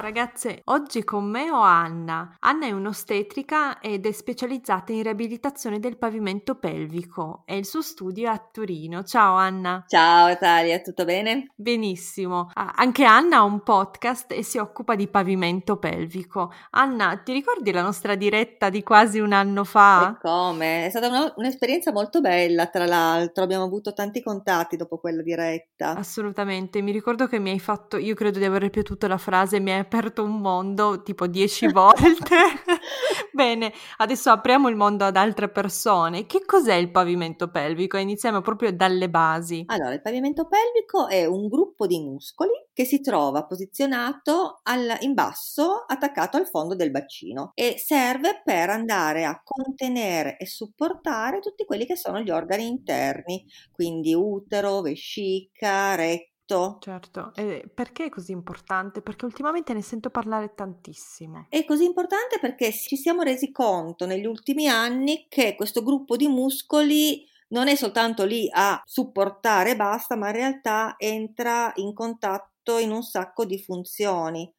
Ciao ragazze, oggi con me ho Anna. Anna è un'ostetrica ed è specializzata in riabilitazione del pavimento pelvico e il suo studio è a Torino. Ciao Anna. Ciao Natalia, tutto bene? Benissimo. Anche Anna ha un podcast e si occupa di pavimento pelvico. Anna, ti ricordi la nostra diretta di quasi un anno fa? E come? È stata una, un'esperienza molto bella, tra l'altro. Abbiamo avuto tanti contatti dopo quella diretta. Assolutamente. Mi ricordo che mi hai fatto, io credo di aver ripetuto la frase, mi hai aperto un mondo tipo dieci volte. Bene, adesso apriamo il mondo ad altre persone. Che cos'è il pavimento pelvico? Iniziamo proprio dalle basi. Allora, il pavimento pelvico è un gruppo di muscoli che si trova posizionato al, in basso, attaccato al fondo del bacino e serve per andare a contenere e supportare tutti quelli che sono gli organi interni, quindi utero, vescica, retto tutto. Certo, e perché è così importante? Perché ultimamente ne sento parlare tantissimo. È così importante perché ci siamo resi conto negli ultimi anni che questo gruppo di muscoli non è soltanto lì a supportare e basta, ma in realtà entra in contatto in un sacco di funzioni.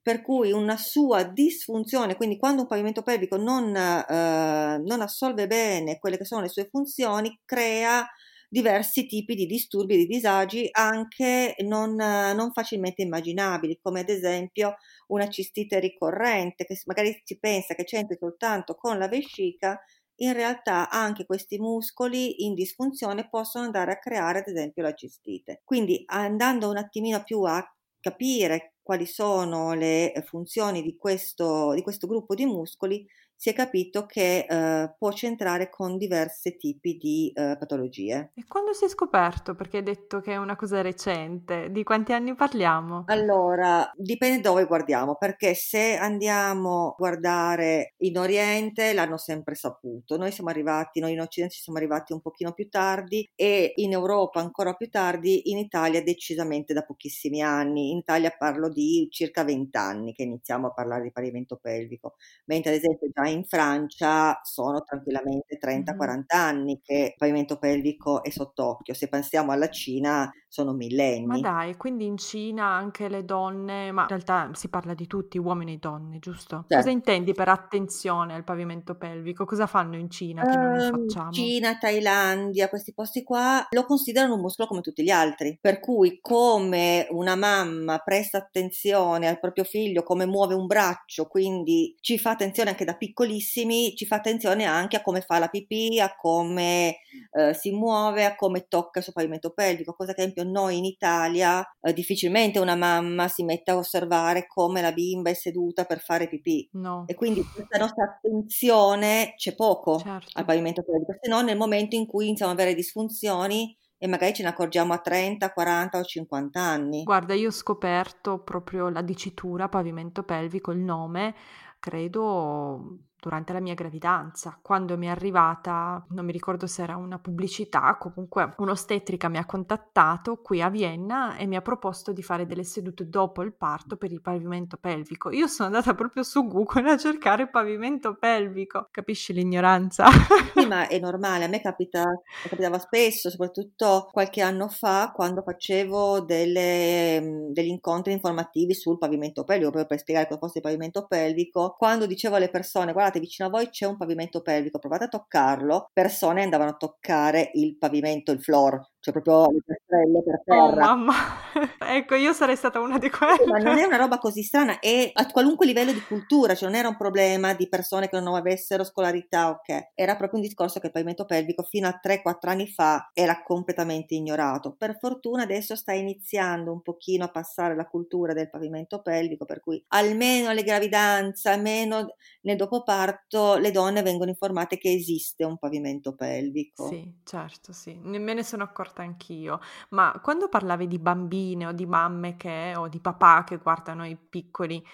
Per cui una sua disfunzione, quindi quando un pavimento pelvico non, eh, non assolve bene quelle che sono le sue funzioni, crea diversi tipi di disturbi e di disagi anche non, non facilmente immaginabili, come ad esempio una cistite ricorrente, che magari si pensa che c'entri soltanto con la vescica, in realtà anche questi muscoli in disfunzione possono andare a creare ad esempio la cistite. Quindi andando un attimino più a capire quali sono le funzioni di questo, di questo gruppo di muscoli, si è capito che eh, può centrare con diversi tipi di eh, patologie. E quando si è scoperto? Perché hai detto che è una cosa recente, di quanti anni parliamo? Allora, dipende dove guardiamo, perché se andiamo a guardare in Oriente l'hanno sempre saputo, noi siamo arrivati, noi in Occidente ci siamo arrivati un pochino più tardi e in Europa ancora più tardi, in Italia decisamente da pochissimi anni, in Italia parlo di circa 20 anni che iniziamo a parlare di pavimento pelvico, mentre ad esempio già in Francia sono tranquillamente 30-40 anni che il pavimento pelvico è sott'occhio. Se pensiamo alla Cina sono millenni. Ma dai, quindi in Cina anche le donne, ma in realtà si parla di tutti, uomini e donne, giusto? Certo. Cosa intendi per attenzione al pavimento pelvico? Cosa fanno in Cina che non uh, facciamo? Cina, Thailandia, questi posti qua lo considerano un muscolo come tutti gli altri. Per cui come una mamma presta attenzione al proprio figlio, come muove un braccio, quindi ci fa attenzione anche da piccolissimi, ci fa attenzione anche a come fa la pipì, a come eh, si muove, a come tocca il suo pavimento pelvico, cosa che ad esempio noi in Italia eh, difficilmente una mamma si mette a osservare come la bimba è seduta per fare pipì. No. E quindi questa nostra attenzione c'è poco certo. al pavimento pelvico, se no nel momento in cui iniziamo ad avere disfunzioni e magari ce ne accorgiamo a 30, 40 o 50 anni. Guarda, io ho scoperto proprio la dicitura pavimento pelvico, il nome, credo durante la mia gravidanza. Quando mi è arrivata, non mi ricordo se era una pubblicità, comunque un'ostetrica mi ha contattato qui a Vienna e mi ha proposto di fare delle sedute dopo il parto per il pavimento pelvico. Io sono andata proprio su Google a cercare pavimento pelvico. Capisci l'ignoranza? Sì, ma è normale, a me capita, capitava spesso, soprattutto qualche anno fa, quando facevo delle, degli incontri informativi sul pavimento pelvico, proprio per spiegare cosa fosse il pavimento pelvico, quando dicevo alle persone, guarda, guardate vicino a voi c'è un pavimento pelvico, provate a toccarlo, persone andavano a toccare il pavimento, il floor, cioè proprio le piastrelle per oh, terra. Oh mamma, ecco io sarei stata una di quelle. Ma non è una roba così strana e a qualunque livello di cultura, cioè non era un problema di persone che non avessero scolarità, ok, era proprio un discorso che il pavimento pelvico fino a 3-4 anni fa era completamente ignorato. Per fortuna adesso sta iniziando un pochino a passare la cultura del pavimento pelvico, per cui almeno alle gravidanze, almeno nel dopoparto le donne vengono informate che esiste un pavimento pelvico. Sì, certo, sì, me ne sono accorta accorta anch'io, ma quando parlavi di bambine o di mamme che, o di papà che guardano i piccoli,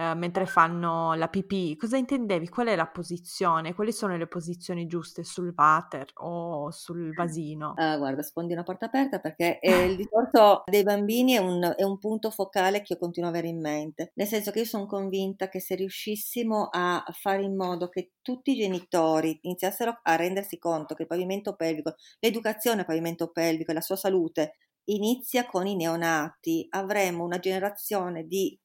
eh, mentre fanno la pipì, cosa intendevi? Qual è la posizione? Quali sono le posizioni giuste sul water o sul vasino? Uh, guarda, sfondi una porta aperta perché eh, il discorso dei bambini è un, è un punto focale che io continuo a avere in mente, nel senso che io sono convinta che se riuscissimo a fare in modo che tutti i genitori iniziassero a rendersi conto che il pavimento pelvico, l'educazione al pavimento pelvico e la sua salute inizia con i neonati, avremo una generazione di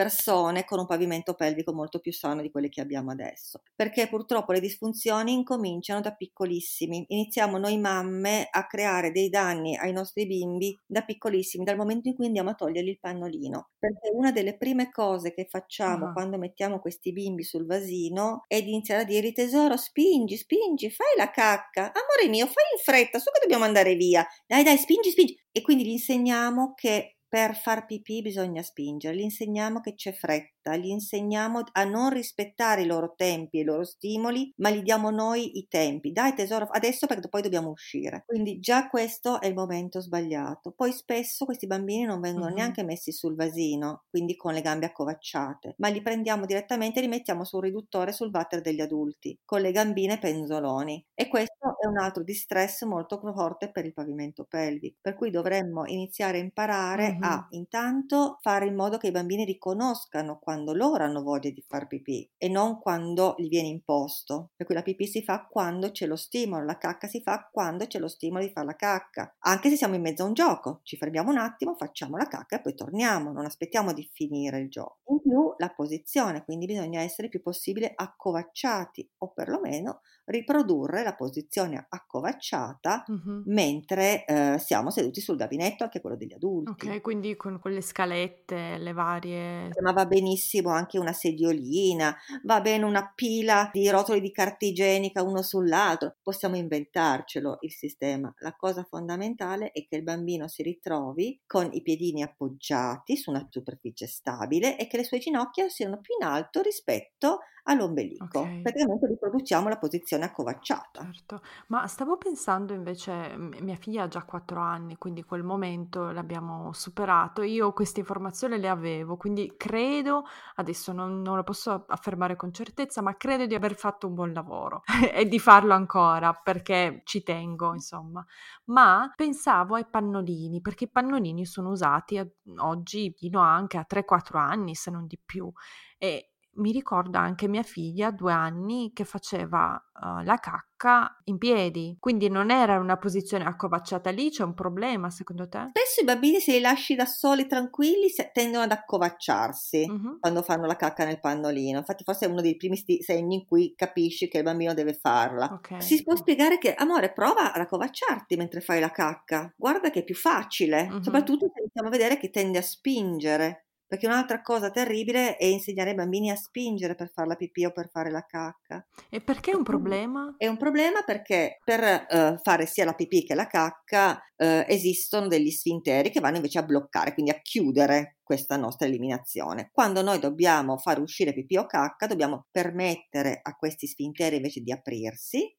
persone con un pavimento pelvico molto più sano di quelle che abbiamo adesso. Perché purtroppo le disfunzioni incominciano da piccolissimi. Iniziamo noi mamme a creare dei danni ai nostri bimbi da piccolissimi, dal momento in cui andiamo a togliergli il pannolino. Perché una delle prime cose che facciamo uh-huh. quando mettiamo questi bimbi sul vasino è di iniziare a dire tesoro, spingi, spingi, fai la cacca. Amore mio, fai in fretta, su che dobbiamo andare via. Dai, dai, spingi, spingi. E quindi gli insegniamo che per far pipì bisogna spingere, gli insegniamo che c'è fretta, gli insegniamo a non rispettare i loro tempi e i loro stimoli, ma gli diamo noi i tempi. Dai tesoro, adesso perché poi dobbiamo uscire. Quindi già questo è il momento sbagliato. Poi spesso questi bambini non vengono uh-huh. neanche messi sul vasino, quindi con le gambe accovacciate, ma li prendiamo direttamente e li mettiamo sul riduttore sul water degli adulti, con le gambine penzoloni. E questo è un altro distress molto forte per il pavimento pelvico, per cui dovremmo iniziare a imparare uh-huh a intanto fare in modo che i bambini riconoscano quando loro hanno voglia di far pipì e non quando gli viene imposto. Per cui la pipì si fa quando c'è lo stimolo, la cacca si fa quando c'è lo stimolo di fare la cacca. Anche se siamo in mezzo a un gioco, ci fermiamo un attimo, facciamo la cacca e poi torniamo, non aspettiamo di finire il gioco. In più la posizione, quindi bisogna essere più possibile accovacciati o perlomeno riprodurre la posizione accovacciata uh-huh. mentre eh, siamo seduti sul gabinetto, anche quello degli adulti. Ok, quindi con quelle scalette, le varie... Ma va benissimo anche una sediolina, va bene una pila di rotoli di carta igienica uno sull'altro, possiamo inventarcelo il sistema. La cosa fondamentale è che il bambino si ritrovi con i piedini appoggiati su una superficie stabile e che le sue ginocchia siano più in alto rispetto all'ombelico. Okay. Praticamente riproduciamo la posizione accovacciata. Certo, ma stavo pensando invece, mia figlia ha già 4 anni, quindi quel momento l'abbiamo superato. Io queste informazioni le avevo, quindi credo, adesso non, non lo posso affermare con certezza, ma credo di aver fatto un buon lavoro e di farlo ancora perché ci tengo, insomma. Ma pensavo ai pannolini, perché i pannolini sono usati a, oggi fino anche a 3-4 anni, se non di più. E mi ricordo anche mia figlia, due anni, che faceva uh, la cacca in piedi, quindi non era una posizione accovacciata lì, c'è un problema secondo te? Spesso i bambini se li lasci da soli tranquilli tendono ad accovacciarsi uh-huh. quando fanno la cacca nel pannolino, infatti forse è uno dei primi sti- segni in cui capisci che il bambino deve farla. Okay. Si può spiegare che, amore, prova ad accovacciarti mentre fai la cacca, guarda che è più facile, uh-huh. soprattutto se iniziamo a vedere che tende a spingere. Perché un'altra cosa terribile è insegnare ai bambini a spingere per fare la pipì o per fare la cacca. E perché è un problema? È un problema perché per uh, fare sia la pipì che la cacca uh, esistono degli sfinteri che vanno invece a bloccare, quindi a chiudere questa nostra eliminazione. Quando noi dobbiamo fare uscire pipì o cacca, dobbiamo permettere a questi sfinteri invece di aprirsi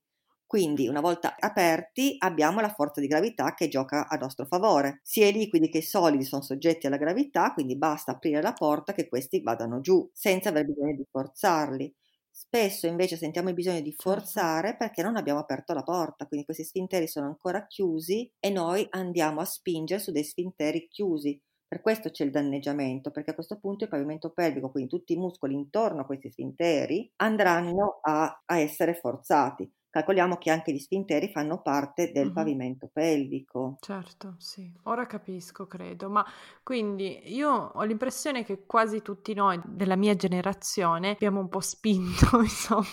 quindi, una volta aperti, abbiamo la forza di gravità che gioca a nostro favore. Sia i liquidi che i solidi sono soggetti alla gravità, quindi basta aprire la porta che questi vadano giù, senza aver bisogno di forzarli. Spesso invece sentiamo il bisogno di certo. forzare perché non abbiamo aperto la porta, quindi questi sfinteri sono ancora chiusi e noi andiamo a spingere su dei sfinteri chiusi. Per questo c'è il danneggiamento, perché a questo punto il pavimento pelvico, quindi tutti i muscoli intorno a questi sfinteri, andranno a, a essere forzati. Calcoliamo che anche gli sfinteri fanno parte del uh-huh. pavimento pelvico. Certo, sì, ora capisco, credo, ma quindi io ho l'impressione che quasi tutti noi della mia generazione abbiamo un po' spinto, insomma,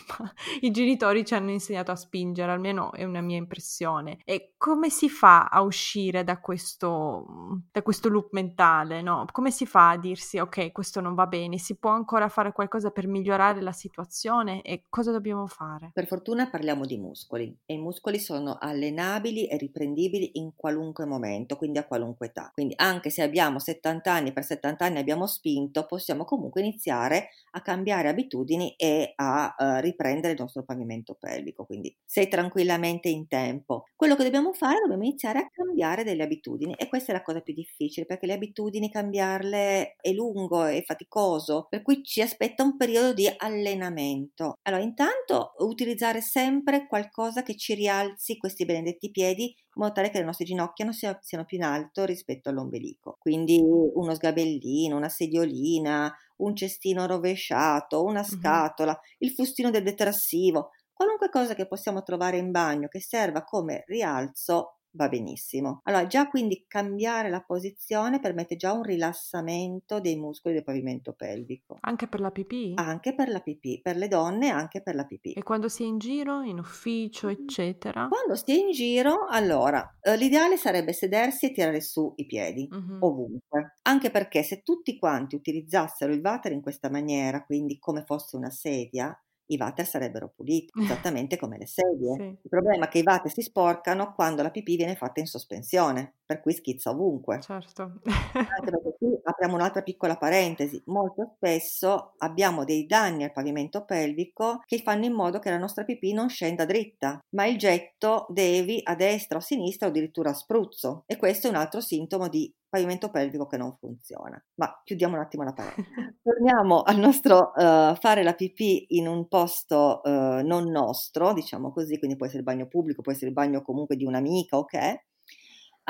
i genitori ci hanno insegnato a spingere, almeno è una mia impressione. E come si fa a uscire da questo, da questo loop mentale, no? Come si fa a dirsi, ok, questo non va bene, si può ancora fare qualcosa per migliorare la situazione e cosa dobbiamo fare? Per fortuna parliamo di muscoli e i muscoli sono allenabili e riprendibili in qualunque momento, quindi a qualunque età. Quindi anche se abbiamo 70 anni, per 70 anni abbiamo spinto, possiamo comunque iniziare a cambiare abitudini e a uh, riprendere il nostro pavimento pelvico. Quindi sei tranquillamente in tempo. Quello che dobbiamo dobbiamo fare? Dobbiamo iniziare a cambiare delle abitudini e questa è la cosa più difficile perché le abitudini cambiarle è lungo e faticoso, per cui ci aspetta un periodo di allenamento. Allora, intanto utilizzare sempre qualcosa che ci rialzi questi benedetti piedi in modo tale che le nostre ginocchia non siano, siano più in alto rispetto all'ombelico. Quindi uno sgabellino, una sediolina, un cestino rovesciato, una scatola, mm-hmm. il fustino del detersivo, qualunque cosa che possiamo trovare in bagno che serva come rialzo va benissimo. Allora, già quindi cambiare la posizione permette già un rilassamento dei muscoli del pavimento pelvico. Anche per la pipì? Anche per la pipì, per le donne anche per la pipì. E quando si è in giro, in ufficio, eccetera? Quando si è in giro, allora, eh, l'ideale sarebbe sedersi e tirare su i piedi, mm-hmm. ovunque. Anche perché se tutti quanti utilizzassero il water in questa maniera, quindi come fosse una sedia, i water sarebbero puliti, esattamente come le sedie. Sì. Il problema è che i water si sporcano quando la pipì viene fatta in sospensione, per cui schizza ovunque. Certo. Anche perché qui apriamo un'altra piccola parentesi. Molto spesso abbiamo dei danni al pavimento pelvico che fanno in modo che la nostra pipì non scenda dritta, ma il getto devi a destra o a sinistra o addirittura a spruzzo. E questo è un altro sintomo di pavimento pelvico che non funziona. Ma chiudiamo un attimo la parentesi. Torniamo al nostro uh, fare la pipì in un posto uh, non nostro, diciamo così, quindi può essere il bagno pubblico, può essere il bagno comunque di un'amica, ok?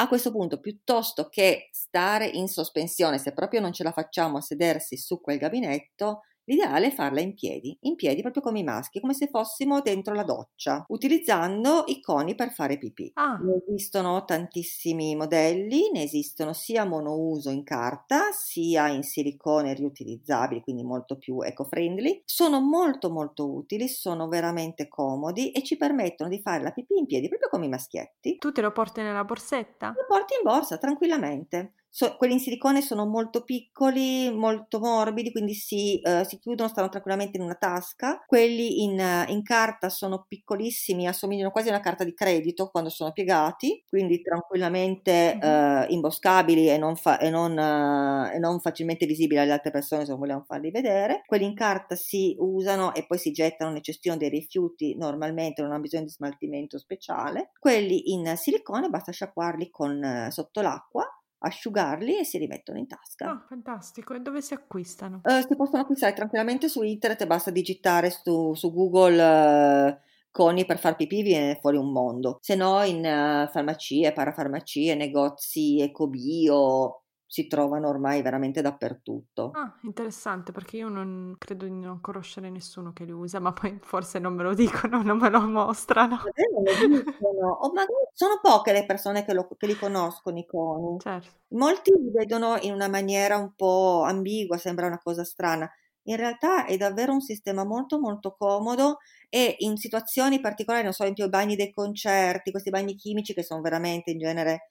A questo punto, piuttosto che stare in sospensione, se proprio non ce la facciamo a sedersi su quel gabinetto, L'ideale è farla in piedi, in piedi proprio come i maschi, come se fossimo dentro la doccia, utilizzando i coni per fare pipì. Ah. Ne esistono tantissimi modelli, ne esistono sia monouso in carta, sia in silicone riutilizzabili, quindi molto più eco-friendly. Sono molto molto utili, sono veramente comodi e ci permettono di fare la pipì in piedi proprio come i maschietti. Tu te lo porti nella borsetta? Lo porti in borsa tranquillamente. So, quelli in silicone sono molto piccoli, molto morbidi, quindi si, uh, si chiudono, stanno tranquillamente in una tasca. Quelli in, uh, in, carta sono piccolissimi, assomigliano quasi a una carta di credito quando sono piegati, quindi tranquillamente uh, imboscabili e non, fa- e, non, e non, facilmente visibili alle altre persone se non vogliamo farli vedere. Quelli in carta si usano e poi si gettano nel cestino dei rifiuti normalmente, non hanno bisogno di smaltimento speciale. Quelli in silicone basta sciacquarli con, sotto l'acqua asciugarli e si rimettono in tasca. Ah, fantastico. E dove si acquistano? Uh, si possono acquistare tranquillamente su internet, basta digitare su, su Google uh, coni per far pipì, viene fuori un mondo. Se no in uh, farmacie, parafarmacie, negozi ecobio, si trovano ormai veramente dappertutto. Ah, interessante, perché io non credo di non conoscere nessuno che li usa, ma poi forse non me lo dicono, non me lo mostrano. Non lo dicono, o magari sono poche le persone che, lo, che li conoscono i coni. Certo. Molti li vedono in una maniera un po' ambigua, sembra una cosa strana. In realtà è davvero un sistema molto molto comodo e in situazioni particolari, non so, in più i bagni dei concerti, questi bagni chimici che sono veramente in genere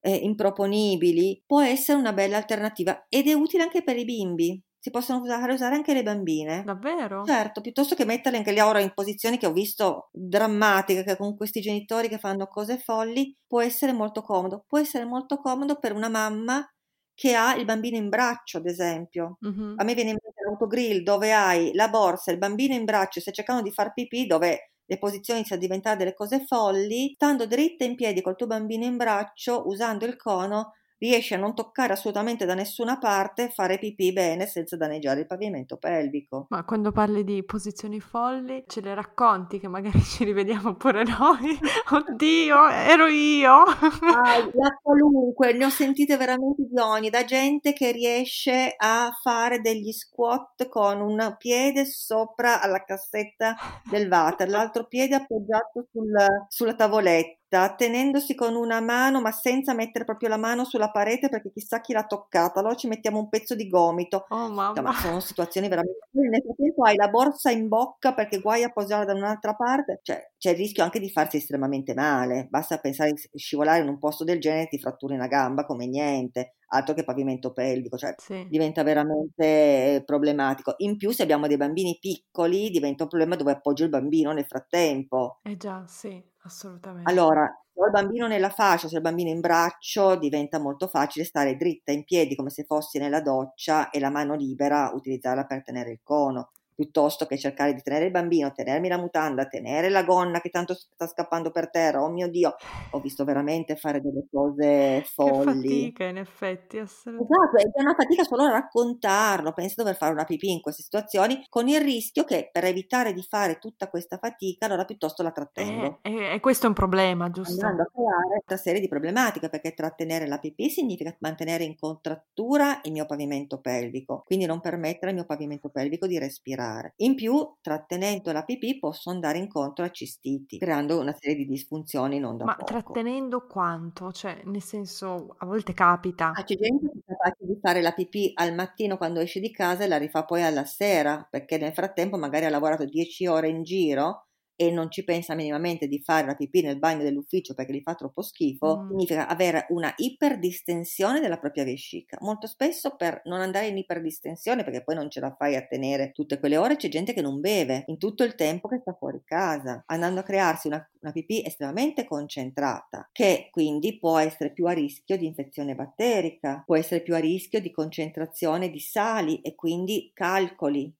eh, improponibili, può essere una bella alternativa ed è utile anche per i bimbi. Si possono usare, usare anche le bambine. Davvero? Certo, piuttosto che metterle anche lì ora in posizioni che ho visto drammatiche, che con questi genitori che fanno cose folli, può essere molto comodo. Può essere molto comodo per una mamma che ha il bambino in braccio, ad esempio. Uh-huh. A me viene in mente l'autogrill dove hai la borsa, il bambino in braccio, stai cercando di far pipì, dove le posizioni iniziano a diventare delle cose folli, stando dritta in piedi col tuo bambino in braccio, usando il cono, riesci a non toccare assolutamente da nessuna parte, fare pipì bene senza danneggiare il pavimento pelvico. Ma quando parli di posizioni folli, ce le racconti che magari ci rivediamo pure noi? Oddio, ero io! ah, da qualunque, ne ho sentite veramente di ogni, da gente che riesce a fare degli squat con un piede sopra alla cassetta del water, l'altro piede appoggiato sul, sulla tavoletta tenendosi con una mano ma senza mettere proprio la mano sulla parete perché chissà chi l'ha toccata, allora ci mettiamo un pezzo di gomito. Oh mamma. Ma sono situazioni veramente... Nel frattempo hai la borsa in bocca perché guai a posarla da un'altra parte, cioè c'è il rischio anche di farsi estremamente male, basta pensare di scivolare in un posto del genere e ti fratturi una gamba come niente altro che pavimento pelvico, cioè sì. diventa veramente problematico. In più, se abbiamo dei bambini piccoli, diventa un problema dove appoggio il bambino nel frattempo. Eh già, sì. Assolutamente. Allora, se ho il bambino nella fascia, se ho il bambino in braccio, diventa molto facile stare dritta in piedi come se fossi nella doccia e la mano libera utilizzarla per tenere il cono. Piuttosto che cercare di tenere il bambino, tenermi la mutanda, tenere la gonna che tanto sta scappando per terra, oh mio Dio, ho visto veramente fare delle cose folli. Che fatica in effetti, assolutamente. Esatto, è una fatica solo a raccontarlo, penso di dover fare una pipì in queste situazioni, con il rischio che per evitare di fare tutta questa fatica, allora piuttosto la trattengo. E, e, e questo è un problema, giusto? Andando a creare una serie di problematiche, perché trattenere la pipì significa mantenere in contrattura il mio pavimento pelvico, quindi non permettere al mio pavimento pelvico di respirare. In più, trattenendo la pipì posso andare incontro a cistiti, creando una serie di disfunzioni non da Ma poco. trattenendo quanto? Cioè, nel senso, a volte capita. Ah, c'è gente che è capace di fare la pipì al mattino quando esce di casa e la rifà poi alla sera, perché nel frattempo magari ha lavorato 10 ore in giro e non ci pensa minimamente di fare la pipì nel bagno dell'ufficio perché gli fa troppo schifo, Mm. significa avere una iperdistensione della propria vescica. Molto spesso per non andare in iperdistensione, perché poi non ce la fai a tenere tutte quelle ore, c'è gente che non beve in tutto il tempo che sta fuori casa, andando a crearsi una, una pipì estremamente concentrata, che quindi può essere più a rischio di infezione batterica, può essere più a rischio di concentrazione di sali e quindi calcoli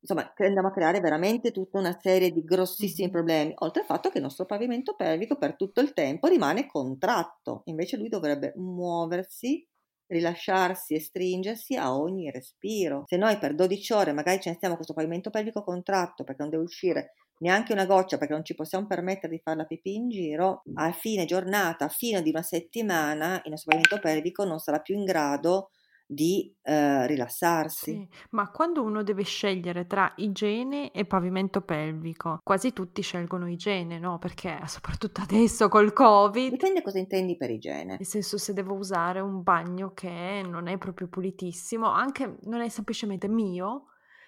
insomma, andiamo a creare veramente tutta una serie di grossissimi problemi, oltre al fatto che il nostro pavimento pelvico per tutto il tempo rimane contratto, invece lui dovrebbe muoversi, rilasciarsi e stringersi a ogni respiro. Se noi per 12 ore magari ce ne stiamo questo pavimento pelvico contratto perché non deve uscire neanche una goccia perché non ci possiamo permettere di fare la pipì in giro, a fine giornata, a fine di una settimana, il nostro pavimento pelvico non sarà più in grado di eh, rilassarsi. Sì, ma quando uno deve scegliere tra igiene e pavimento pelvico, quasi tutti scelgono igiene, no? Perché soprattutto adesso col Covid, Dipende cosa intendi per igiene. nel senso se devo usare un bagno che non è proprio pulitissimo, anche non è semplicemente mio,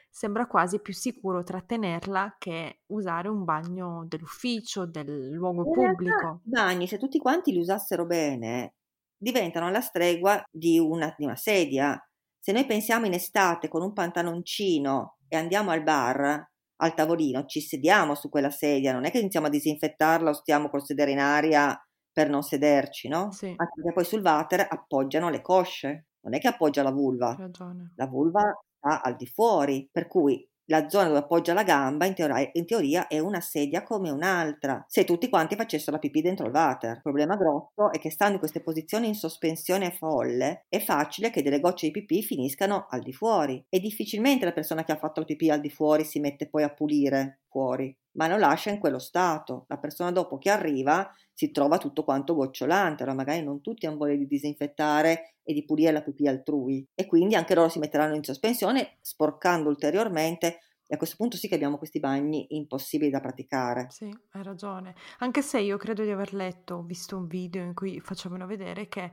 sembra quasi più sicuro trattenerla che usare un bagno dell'ufficio, del luogo In pubblico. i bagni, se tutti quanti li usassero bene, diventano alla stregua di una, di una sedia. Se noi pensiamo in estate con un pantaloncino e andiamo al bar, al tavolino, ci sediamo su quella sedia, non è che iniziamo a disinfettarla o stiamo col sedere in aria per non sederci, no? Sì, Anche perché poi sul water appoggiano le cosce, non è che appoggia la vulva, ragione. la vulva sta al di fuori, per cui la zona dove appoggia la gamba in teoria, in teoria è una sedia come un'altra. Se tutti quanti facessero la pipì dentro il water. Il problema grosso è che stando in queste posizioni in sospensione folle è facile che delle gocce di pipì finiscano al di fuori e difficilmente la persona che ha fatto la pipì al di fuori si mette poi a pulire fuori, ma lo lascia in quello stato. La persona dopo che arriva si trova tutto quanto gocciolante, allora magari non tutti hanno voglia di disinfettare e di pulire la pipì altrui e quindi anche loro si metteranno in sospensione sporcando ulteriormente e a questo punto sì che abbiamo questi bagni impossibili da praticare. Sì, hai ragione. Anche se io credo di aver letto, ho visto un video in cui facevano vedere che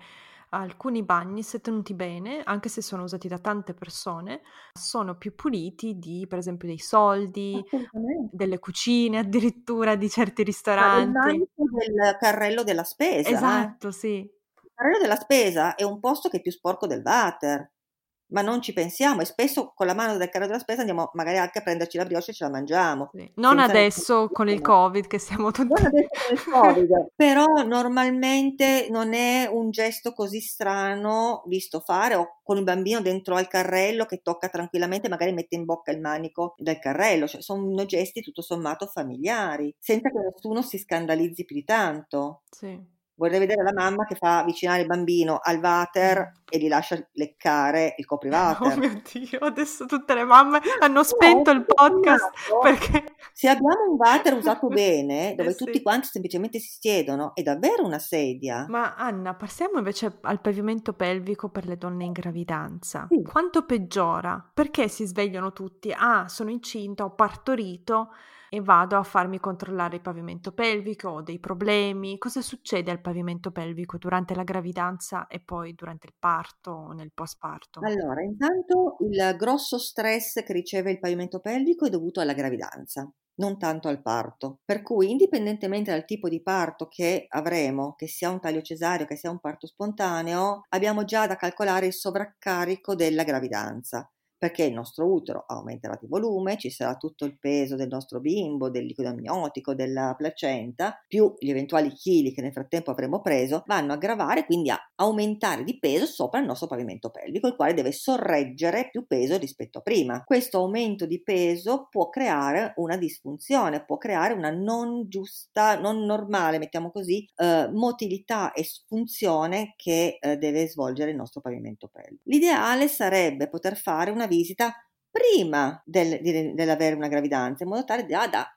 alcuni bagni, se tenuti bene, anche se sono usati da tante persone, sono più puliti di, per esempio, dei soldi, delle cucine, addirittura di certi il ristoranti. del carrello della spesa, eh. Esatto, sì. Il carrello della spesa è un posto che è più sporco del water, ma non ci pensiamo e spesso con la mano del carrello della spesa andiamo magari anche a prenderci la brioche e ce la mangiamo. Sì. Non adesso nessun con il. Covid che siamo tutti... Non adesso con il Covid, però normalmente non è un gesto così strano visto fare o con il bambino dentro al carrello che tocca tranquillamente, magari mette in bocca il manico del carrello, cioè sono gesti tutto sommato familiari, senza che nessuno si scandalizzi più di tanto. Sì. Vorrei vedere la mamma che fa avvicinare il bambino al water e gli lascia leccare il Oh copriwater. mio Dio, adesso tutte le mamme hanno spento il tutto podcast perché... Se abbiamo un water usato bene, dove Eh tutti sì. quanti semplicemente si siedono, è davvero una sedia. Ma Anna, passiamo invece al pavimento pelvico per le donne in gravidanza. Sì. Quanto peggiora? Perché si svegliano tutti? Ah, sono incinta, ho partorito e vado a farmi controllare il pavimento pelvico, ho dei problemi. Cosa succede al pavimento pelvico durante la gravidanza e poi durante il parto o nel postparto? Allora, intanto il grosso stress che riceve il pavimento pelvico è dovuto alla gravidanza, non tanto al parto. Per cui, indipendentemente dal tipo di parto che avremo, che sia un taglio cesareo, che sia un parto spontaneo, abbiamo già da calcolare il sovraccarico della gravidanza. Perché il nostro utero aumenterà di volume, ci sarà tutto il peso del nostro bimbo, del liquido amniotico, della placenta, più gli eventuali chili che nel frattempo avremo preso, vanno a gravare, quindi a aumentare di peso sopra il nostro pavimento pelvico, il quale deve sorreggere più peso rispetto a prima. Questo aumento di peso può creare una disfunzione, può creare una non giusta, non normale, mettiamo così, eh, motilità e funzione che eh, deve svolgere il nostro pavimento pelvico. L'ideale sarebbe poter fare una visita prima del, di, dell'avere una gravidanza, in modo tale da, da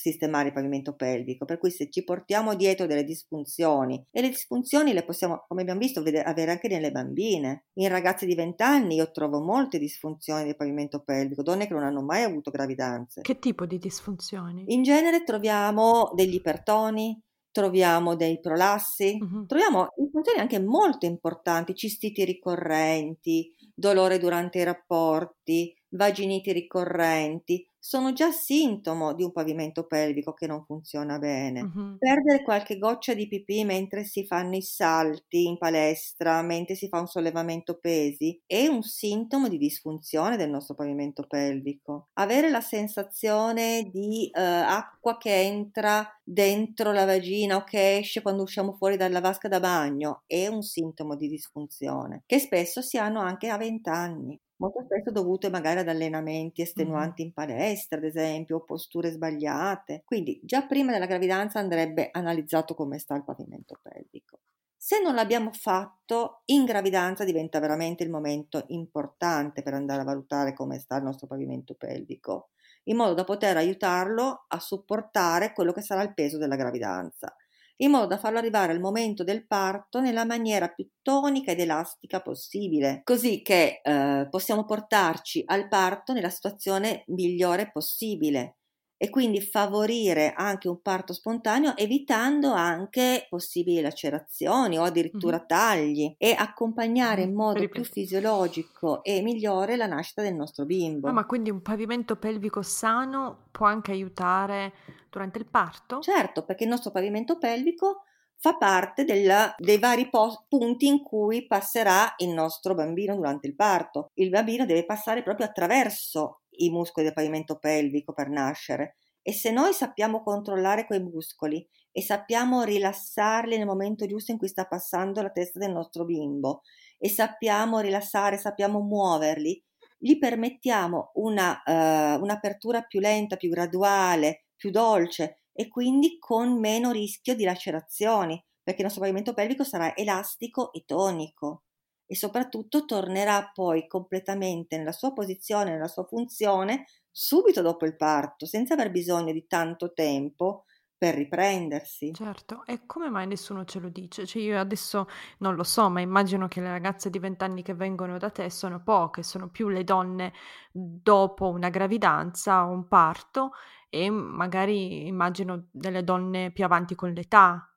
sistemare il pavimento pelvico, per cui se ci portiamo dietro delle disfunzioni e le disfunzioni le possiamo, come abbiamo visto, vedere, avere anche nelle bambine. In ragazze di 20 anni io trovo molte disfunzioni del pavimento pelvico, donne che non hanno mai avuto gravidanze. Che tipo di disfunzioni? In genere troviamo degli ipertoni, troviamo dei prolassi, uh-huh. troviamo disfunzioni anche molto importanti, cistiti ricorrenti, dolore durante i rapporti, vaginiti ricorrenti, sono già sintomo di un pavimento pelvico che non funziona bene. Uh-huh. Perdere qualche goccia di pipì mentre si fanno i salti in palestra, mentre si fa un sollevamento pesi, è un sintomo di disfunzione del nostro pavimento pelvico. Avere la sensazione di uh, acqua che entra dentro la vagina o che esce quando usciamo fuori dalla vasca da bagno è un sintomo di disfunzione che spesso si hanno anche a 20 anni molto spesso dovute magari ad allenamenti estenuanti in palestra, ad esempio, o posture sbagliate. Quindi già prima della gravidanza andrebbe analizzato come sta il pavimento pelvico. Se non l'abbiamo fatto, in gravidanza diventa veramente il momento importante per andare a valutare come sta il nostro pavimento pelvico, in modo da poter aiutarlo a supportare quello che sarà il peso della gravidanza in modo da farlo arrivare al momento del parto nella maniera più tonica ed elastica possibile, così che eh, possiamo portarci al parto nella situazione migliore possibile e quindi favorire anche un parto spontaneo evitando anche possibili lacerazioni o addirittura tagli e accompagnare in modo più fisiologico e migliore la nascita del nostro bimbo. Ah, ma quindi un pavimento pelvico sano può anche aiutare durante il parto? Certo, perché il nostro pavimento pelvico fa parte del, dei vari po- punti in cui passerà il nostro bambino durante il parto. Il bambino deve passare proprio attraverso i muscoli del pavimento pelvico per nascere e se noi sappiamo controllare quei muscoli e sappiamo rilassarli nel momento giusto in cui sta passando la testa del nostro bimbo e sappiamo rilassare, sappiamo muoverli, gli permettiamo una, uh, un'apertura più lenta, più graduale, più dolce e quindi con meno rischio di lacerazioni, perché il nostro pavimento pelvico sarà elastico e tonico e soprattutto tornerà poi completamente nella sua posizione, nella sua funzione subito dopo il parto, senza aver bisogno di tanto tempo per riprendersi. Certo, e come mai nessuno ce lo dice? Cioè io adesso non lo so, ma immagino che le ragazze di 20 anni che vengono da te sono poche, sono più le donne dopo una gravidanza o un parto e magari immagino delle donne più avanti con l'età,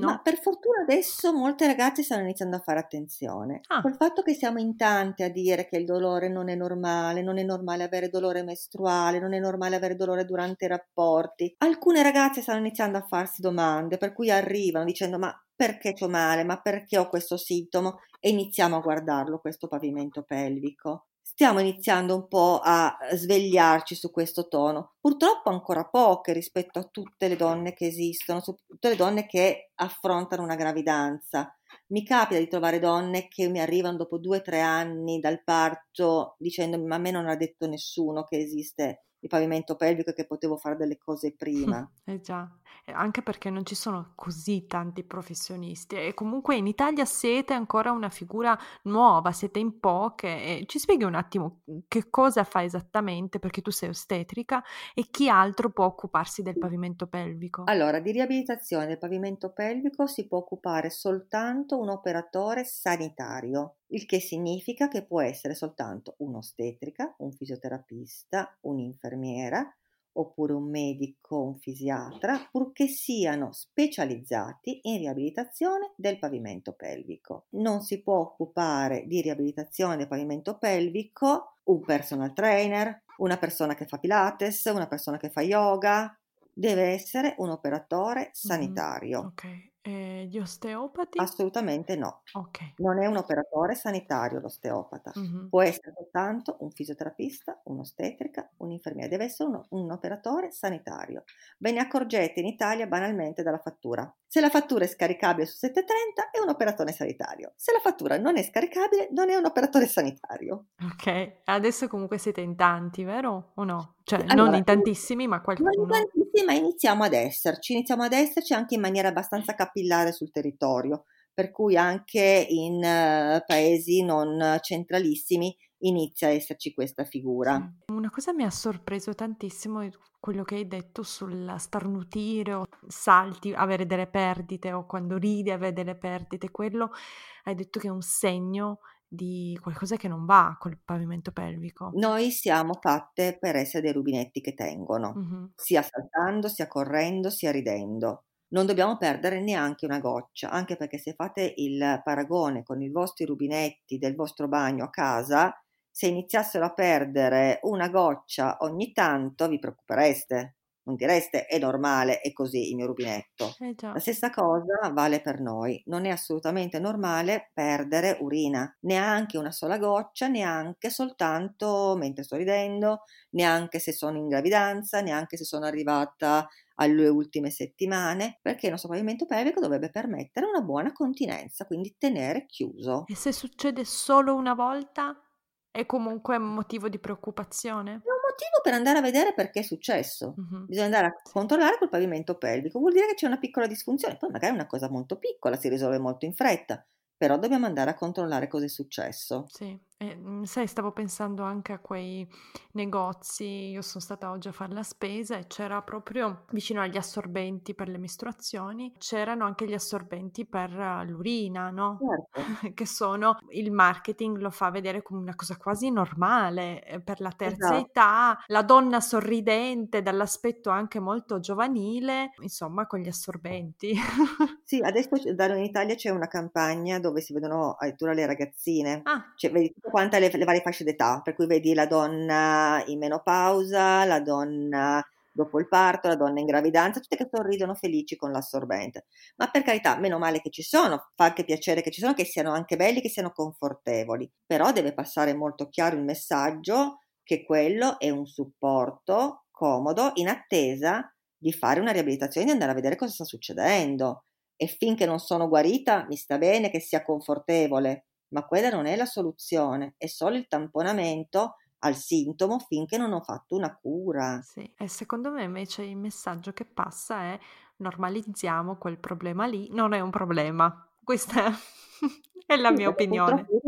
No? Ma per fortuna adesso molte ragazze stanno iniziando a fare attenzione. Ah. Col fatto che siamo in tante a dire che il dolore non è normale, non è normale avere dolore mestruale, non è normale avere dolore durante i rapporti, alcune ragazze stanno iniziando a farsi domande, per cui arrivano dicendo ma perché ho male, ma perché ho questo sintomo? E iniziamo a guardarlo, questo pavimento pelvico stiamo iniziando un po' a svegliarci su questo tono. Purtroppo ancora poche rispetto a tutte le donne che esistono, tutte le donne che affrontano una gravidanza. Mi capita di trovare donne che mi arrivano dopo due o tre anni dal parto dicendomi ma a me non ha detto nessuno che esiste il pavimento pelvico e che potevo fare delle cose prima. Eh già, anche perché non ci sono così tanti professionisti e comunque in Italia siete ancora una figura nuova, siete in poche. Ci spieghi un attimo che cosa fa esattamente perché tu sei ostetrica e chi altro può occuparsi del pavimento pelvico? Allora, di riabilitazione del pavimento pelvico si può occupare soltanto un operatore sanitario il che significa che può essere soltanto un'ostetrica, un fisioterapista, un'infermiera oppure un medico, un fisiatra, purché siano specializzati in riabilitazione del pavimento pelvico. Non si può occupare di riabilitazione del pavimento pelvico un personal trainer, una persona che fa pilates, una persona che fa yoga, deve essere un operatore sanitario. Mm, okay. E gli osteopati? Assolutamente no. Ok. Non è un operatore sanitario l'osteopata. Mhm. Può essere soltanto un fisioterapista, un'ostetrica, un'infermiera. Deve essere uno- un operatore sanitario. Ve ne accorgete in Italia banalmente dalla fattura. Se la fattura è scaricabile su 730 è un operatore sanitario. Se la fattura non è scaricabile non è un operatore sanitario. Ok, adesso comunque siete in tanti, vero? O no? Cioè, non Allora, in tantissimi, ma Non qualcuno. in tantissimi, ma iniziamo ad esserci, iniziamo ad esserci anche in maniera abbastanza capillare sul territorio, per cui anche in eh, paesi non centralissimi inizia a esserci questa figura. Una cosa mi ha sorpreso tantissimo è quello che hai detto sul starnutire o salti, avere delle perdite o quando ridi avere delle perdite. Quello hai detto che è un segno di qualcosa che non va col pavimento pelvico. Noi siamo fatte per essere dei rubinetti che tengono, Mhm. sia saltando, sia correndo, sia ridendo. Non dobbiamo perdere neanche una goccia, anche perché se fate il paragone con i vostri rubinetti del vostro bagno a casa, se iniziassero a perdere una goccia ogni tanto vi preoccupereste. Non direste è normale, è così il mio rubinetto. Eh. La stessa cosa vale per noi. Non è assolutamente normale perdere urina, neanche una sola goccia, neanche soltanto mentre sto ridendo, neanche se sono in gravidanza, neanche se sono arrivata alle ultime settimane, perché il nostro pavimento pelvico dovrebbe permettere una buona continenza, quindi tenere chiuso. E se succede solo una volta è comunque motivo di preoccupazione? Un motivo per andare a vedere perché è successo. Mhm. Bisogna andare a controllare col pavimento pelvico, vuol dire che c'è una piccola disfunzione, poi magari è una cosa molto piccola, si risolve molto in fretta, però dobbiamo andare a controllare cosa è successo. Sì, e, mm, sai, stavo pensando anche a quei negozi, io sono stata oggi a fare la spesa e c'era proprio vicino agli assorbenti per le mestruazioni, c'erano anche gli assorbenti per eh, l'urina, no? Certo, Che sono, il marketing lo fa vedere come una cosa quasi normale eh, per la terza esatto. età, la donna sorridente, dall'aspetto anche molto giovanile, insomma, con gli assorbenti. Sì, adesso da noi in Italia c'è una campagna dove si vedono addirittura le ragazzine, Ah, cioè vedi quante le, le varie fasce d'età, per cui vedi la donna in menopausa, la donna dopo il parto, la donna in gravidanza, tutte che sorridono felici con l'assorbente. Ma per carità, meno male che ci sono, fa anche piacere che ci sono, che siano anche belli, che siano confortevoli, però deve passare molto chiaro il messaggio che quello è un supporto comodo in attesa di fare una riabilitazione, di andare a vedere cosa sta succedendo. E finché non sono guarita, mi sta bene che sia confortevole, ma quella non è la soluzione, è solo il tamponamento al sintomo finché non ho fatto una cura. Sì, e secondo me invece il messaggio che passa è normalizziamo quel problema lì, non è un problema. Questa è la Sì, mia perché opinione. purtroppo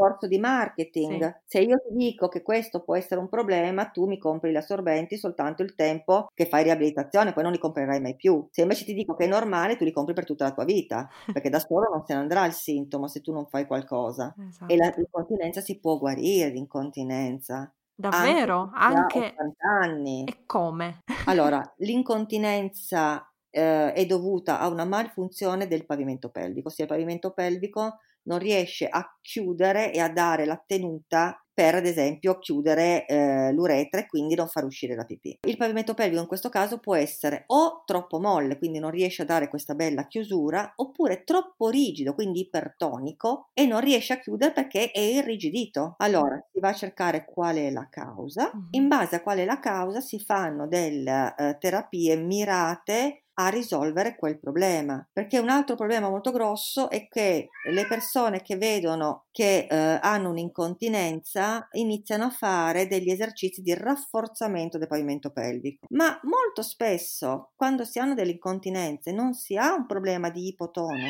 discorso di Sì, marketing. Se io ti dico che questo può essere un problema, tu mi compri gli assorbenti soltanto il tempo che fai riabilitazione, poi non li comprerai mai più. Se invece ti dico che è normale, tu li compri per tutta la tua vita, perché da solo non se ne andrà il sintomo se tu non fai qualcosa. E la, esatto. l'incontinenza si può guarire l'incontinenza, anche Davvero? Anche 80 anni. e come? Allora, l'incontinenza eh, è dovuta a una malfunzione del pavimento pelvico, ossia il pavimento pelvico non riesce a chiudere e a dare la tenuta per, ad esempio, chiudere eh, l'uretra e quindi non far uscire la pipì. Il pavimento pelvico in questo caso può essere o troppo molle, quindi non riesce a dare questa bella chiusura, oppure troppo rigido, quindi ipertonico, e non riesce a chiudere perché è irrigidito. Allora si va a cercare qual è la causa, in base a qual è la causa si fanno delle eh, terapie mirate a risolvere quel problema. Perché un altro problema molto grosso è che le persone che vedono che eh, hanno un'incontinenza iniziano a fare degli esercizi di rafforzamento del pavimento pelvico. Ma molto spesso, quando si hanno delle incontinenze, non si ha un problema di ipotono,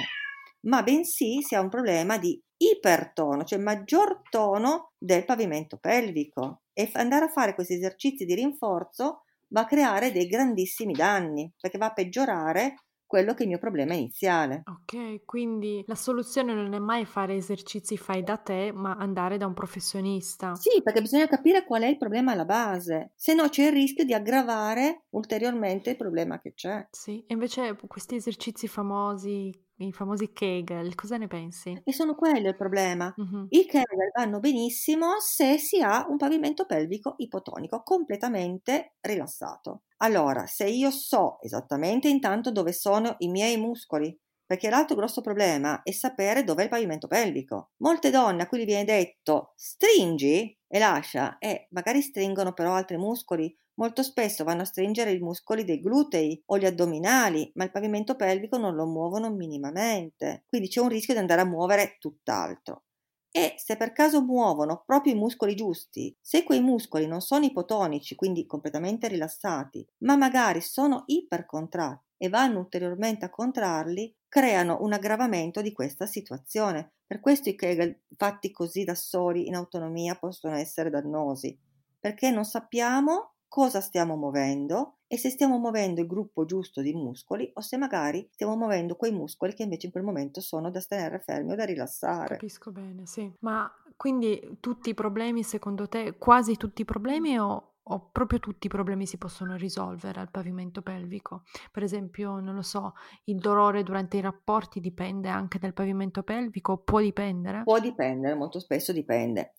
ma bensì si ha un problema di ipertono, cioè maggior tono del pavimento pelvico. E andare a fare questi esercizi di rinforzo va a creare dei grandissimi danni, perché va a peggiorare quello che è il mio problema iniziale. Ok, quindi la soluzione non è mai fare esercizi fai da te, ma andare da un professionista. Sì, perché bisogna capire qual è il problema alla base, se no c'è il rischio di aggravare ulteriormente il problema che c'è. Sì, e invece questi esercizi famosi, i famosi Kegel, cosa ne pensi? E sono quello il problema. Mhm. I Kegel vanno benissimo se si ha un pavimento pelvico ipotonico completamente rilassato. Allora, se io so esattamente intanto dove sono i miei muscoli, perché l'altro grosso problema è sapere dov'è il pavimento pelvico. Molte donne a cui viene detto stringi e lascia, e magari stringono però altri muscoli, molto spesso vanno a stringere i muscoli dei glutei o gli addominali, ma il pavimento pelvico non lo muovono minimamente, quindi c'è un rischio di andare a muovere tutt'altro. E se per caso muovono proprio i muscoli giusti, se quei muscoli non sono ipotonici, quindi completamente rilassati, ma magari sono ipercontratti e vanno ulteriormente a contrarli, creano un aggravamento di questa situazione. Per questo i Kegel fatti così da soli in autonomia possono essere dannosi, perché non sappiamo cosa stiamo muovendo e se stiamo muovendo il gruppo giusto di muscoli o se magari stiamo muovendo quei muscoli che invece in quel momento sono da tenere fermi o da rilassare. Capisco bene, sì. Ma quindi tutti i problemi, secondo te, quasi tutti i problemi o o proprio tutti i problemi si possono risolvere al pavimento pelvico. Per esempio, non lo so, il dolore durante i rapporti dipende anche dal pavimento pelvico, può dipendere? Può dipendere, molto spesso dipende.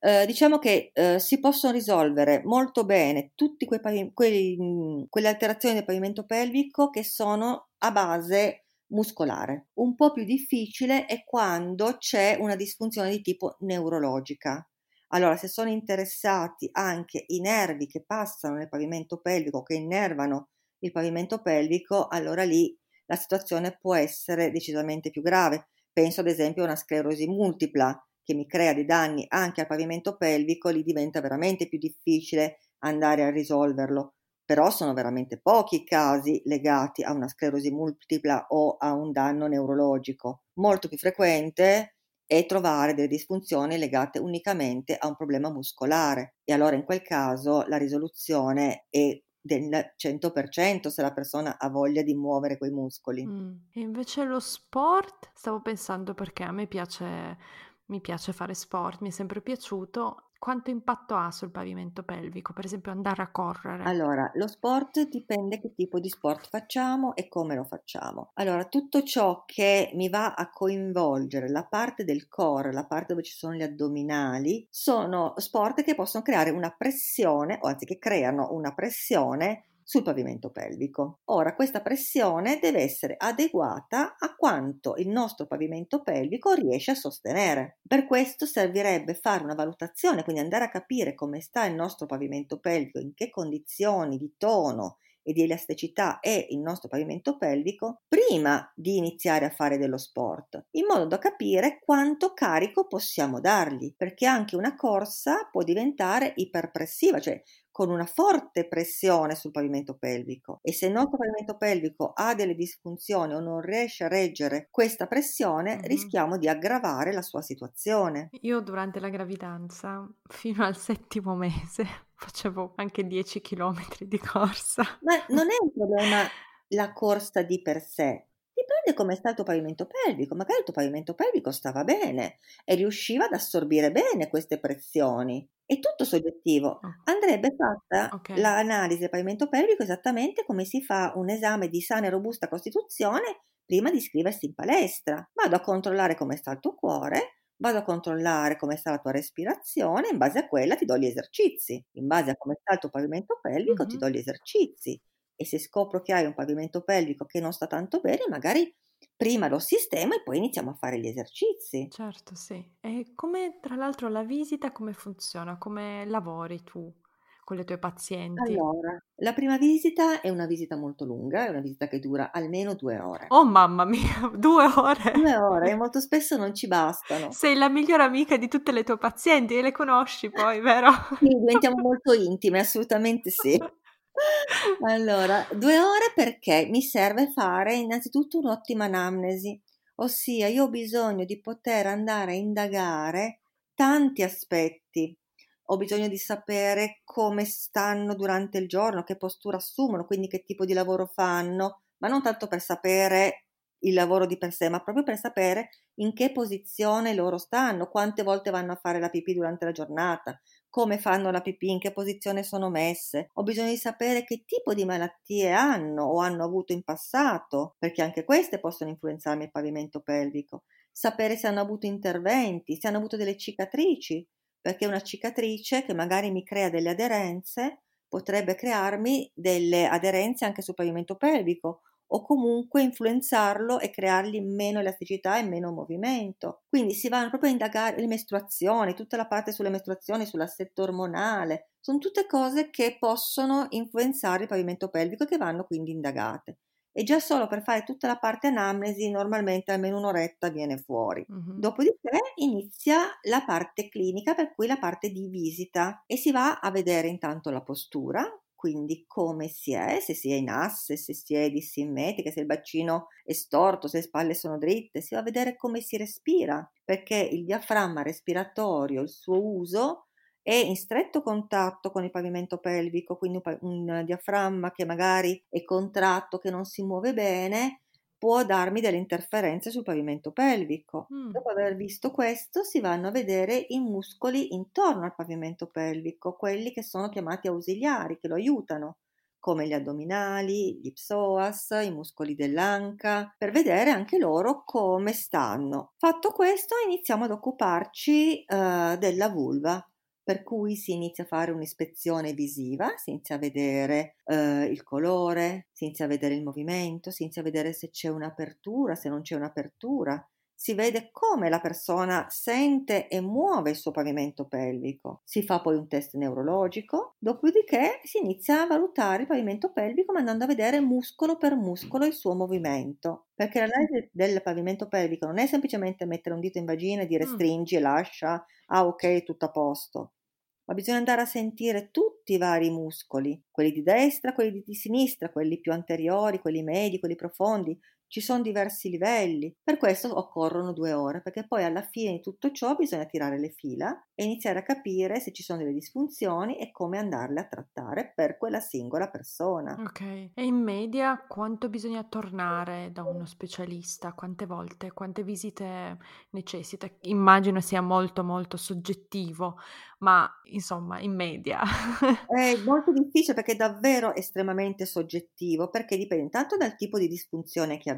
Eh, diciamo che eh, si possono risolvere molto bene tutte pavi- quelle alterazioni del pavimento pelvico che sono a base muscolare. Un po' più difficile è quando c'è una disfunzione di tipo neurologica. Allora, se sono interessati anche i nervi che passano nel pavimento pelvico, che innervano il pavimento pelvico, allora lì la situazione può essere decisamente più grave. Penso ad esempio a una sclerosi multipla che mi crea dei danni anche al pavimento pelvico, lì diventa veramente più difficile andare a risolverlo. Però sono veramente pochi i casi legati a una sclerosi multipla o a un danno neurologico. Molto più frequente e trovare delle disfunzioni legate unicamente a un problema muscolare e allora in quel caso la risoluzione è del 100% se la persona ha voglia di muovere quei muscoli. Mm. E invece lo sport, stavo pensando perché a me piace, mi piace fare sport, mi è sempre piaciuto quanto impatto ha sul pavimento pelvico, per esempio andare a correre? Allora, lo sport dipende che tipo di sport facciamo e come lo facciamo. Allora, tutto ciò che mi va a coinvolgere la parte del core, la parte dove ci sono gli addominali, sono sport che possono creare una pressione, o anzi che creano una pressione sul pavimento pelvico. Ora, questa pressione deve essere adeguata a quanto il nostro pavimento pelvico riesce a sostenere. Per questo servirebbe fare una valutazione, quindi andare a capire come sta il nostro pavimento pelvico, in che condizioni di tono e di elasticità è il nostro pavimento pelvico prima di iniziare a fare dello sport, in modo da capire quanto carico possiamo dargli, perché anche una corsa può diventare iperpressiva, cioè con una forte pressione sul pavimento pelvico e se il nostro pavimento pelvico ha delle disfunzioni o non riesce a reggere questa pressione, mm-hmm. rischiamo di aggravare la sua situazione. Io durante la gravidanza, fino al settimo mese, facevo anche 10 km di corsa. Ma non è un problema la corsa di per sé, dipende come sta il tuo pavimento pelvico. Magari il tuo pavimento pelvico stava bene e riusciva ad assorbire bene queste pressioni. È tutto soggettivo. Andrebbe fatta okay. l'analisi del pavimento pelvico esattamente come si fa un esame di sana e robusta costituzione prima di iscriversi in palestra. Vado a controllare come sta il tuo cuore, vado a controllare come sta la tua respirazione, in base a quella ti do gli esercizi. In base a come sta il tuo pavimento pelvico mm-hmm. ti do gli esercizi. E se scopro che hai un pavimento pelvico che non sta tanto bene, magari prima lo sistema e poi iniziamo a fare gli esercizi. Certo, sì. E come tra l'altro la visita come funziona? Come lavori tu con le tue pazienti? Allora, la prima visita è una visita molto lunga, è una visita che dura almeno due ore. Oh mamma mia, due ore! Due ore, molto spesso non ci bastano. Sei la migliore amica di tutte le tue pazienti e le conosci poi, vero? Sì, diventiamo molto intime, assolutamente sì. Allora, due ore perché mi serve fare innanzitutto un'ottima anamnesi, ossia io ho bisogno di poter andare a indagare tanti aspetti. Ho bisogno di sapere come stanno durante il giorno, che postura assumono, quindi che tipo di lavoro fanno, ma non tanto per sapere il lavoro di per sé, ma proprio per sapere in che posizione loro stanno, quante volte vanno a fare la pipì durante la giornata, come fanno la pipì, in che posizione sono messe, ho bisogno di sapere che tipo di malattie hanno o hanno avuto in passato, perché anche queste possono influenzarmi il pavimento pelvico, sapere se hanno avuto interventi, se hanno avuto delle cicatrici, perché una cicatrice che magari mi crea delle aderenze potrebbe crearmi delle aderenze anche sul pavimento pelvico o comunque influenzarlo e creargli meno elasticità e meno movimento. Quindi si vanno proprio a indagare le mestruazioni, tutta la parte sulle mestruazioni, sull'assetto ormonale, sono tutte cose che possono influenzare il pavimento pelvico e che vanno quindi indagate. E già solo per fare tutta la parte anamnesi normalmente almeno un'oretta viene fuori. Mm-hmm. Dopodiché inizia la parte clinica, per cui la parte di visita e si va a vedere intanto la postura, quindi come si è, se si è in asse, se si è dissimmetrica, se il bacino è storto, se le spalle sono dritte, si va a vedere come si respira, perché il diaframma respiratorio, il suo uso è in stretto contatto con il pavimento pelvico, quindi un, un diaframma che magari è contratto, che non si muove bene, può darmi delle interferenze sul pavimento pelvico. Mm. Dopo aver visto questo, si vanno a vedere i muscoli intorno al pavimento pelvico, quelli che sono chiamati ausiliari, che lo aiutano, come gli addominali, gli psoas, i muscoli dell'anca, per vedere anche loro come stanno. Fatto questo, iniziamo ad occuparci uh, della vulva per cui si inizia a fare un'ispezione visiva, si inizia a vedere eh, il colore, si inizia a vedere il movimento, si inizia a vedere se c'è un'apertura, se non c'è un'apertura, si vede come la persona sente e muove il suo pavimento pelvico. Si fa poi un test neurologico, dopodiché si inizia a valutare il pavimento pelvico andando a vedere muscolo per muscolo il suo movimento. Perché l'analisi del pavimento pelvico non è semplicemente mettere un dito in vagina e dire mm. stringi e lascia, ah ok, tutto a posto ma bisogna andare a sentire tutti i vari muscoli, quelli di destra, quelli di sinistra, quelli più anteriori, quelli medi, quelli profondi, ci sono diversi livelli, per questo occorrono due ore, perché poi alla fine di tutto ciò bisogna tirare le fila e iniziare a capire se ci sono delle disfunzioni e come andarle a trattare per quella singola persona. Ok, e in media quanto bisogna tornare da uno specialista? Quante volte? Quante visite necessita? Immagino sia molto molto soggettivo, ma insomma in media. è molto difficile perché è davvero estremamente soggettivo, perché dipende tanto dal tipo di disfunzione che abbiamo.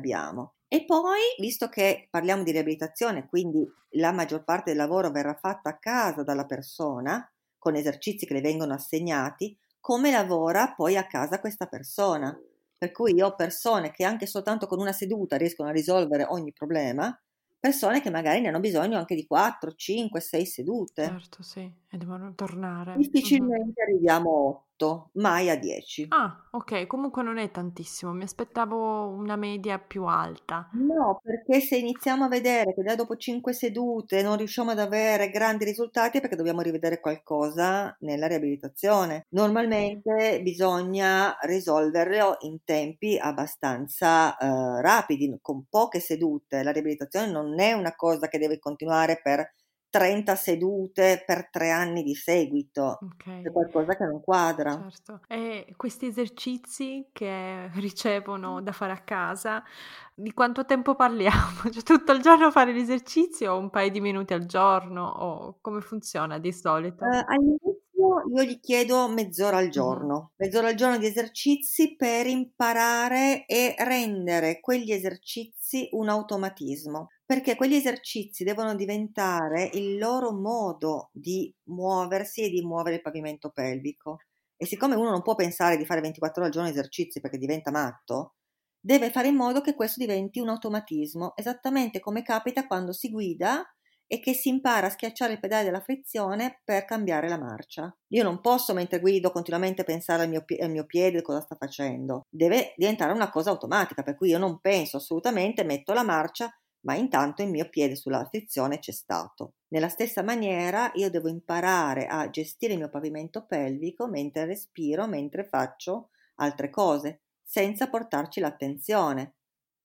E poi, visto che parliamo di riabilitazione, quindi la maggior parte del lavoro verrà fatta a casa dalla persona, con esercizi che le vengono assegnati, come lavora poi a casa questa persona. Per cui io ho persone che anche soltanto con una seduta riescono a risolvere ogni problema, persone che magari ne hanno bisogno anche di 4, 5, 6 sedute. Certo, sì, e devono tornare. Difficilmente uh-huh. arriviamo a 8, mai a 10. Ah, ok, comunque non è tantissimo, mi aspettavo una media più alta. No, perché se iniziamo a vedere che già dopo 5 sedute non riusciamo ad avere grandi risultati è perché dobbiamo rivedere qualcosa nella riabilitazione. Normalmente bisogna risolverlo in tempi abbastanza eh, rapidi, con poche sedute. La riabilitazione non è una cosa che deve continuare per 30 sedute per tre anni di seguito. Okay. È qualcosa che non quadra. Certo. E questi esercizi che ricevono da fare a casa, di quanto tempo parliamo? Cioè, tutto il giorno fare l'esercizio o un paio di minuti al giorno? O come funziona di solito? Uh, io gli chiedo mezz'ora al giorno, mezz'ora al giorno di esercizi per imparare e rendere quegli esercizi un automatismo perché quegli esercizi devono diventare il loro modo di muoversi e di muovere il pavimento pelvico. E siccome uno non può pensare di fare 24 ore al giorno esercizi perché diventa matto, deve fare in modo che questo diventi un automatismo, esattamente come capita quando si guida e che si impara a schiacciare il pedale della frizione per cambiare la marcia. Io non posso mentre guido continuamente pensare al mio, al mio piede cosa sta facendo, deve diventare una cosa automatica, per cui io non penso assolutamente, metto la marcia ma intanto il mio piede sulla frizione c'è stato. Nella stessa maniera io devo imparare a gestire il mio pavimento pelvico mentre respiro, mentre faccio altre cose, senza portarci l'attenzione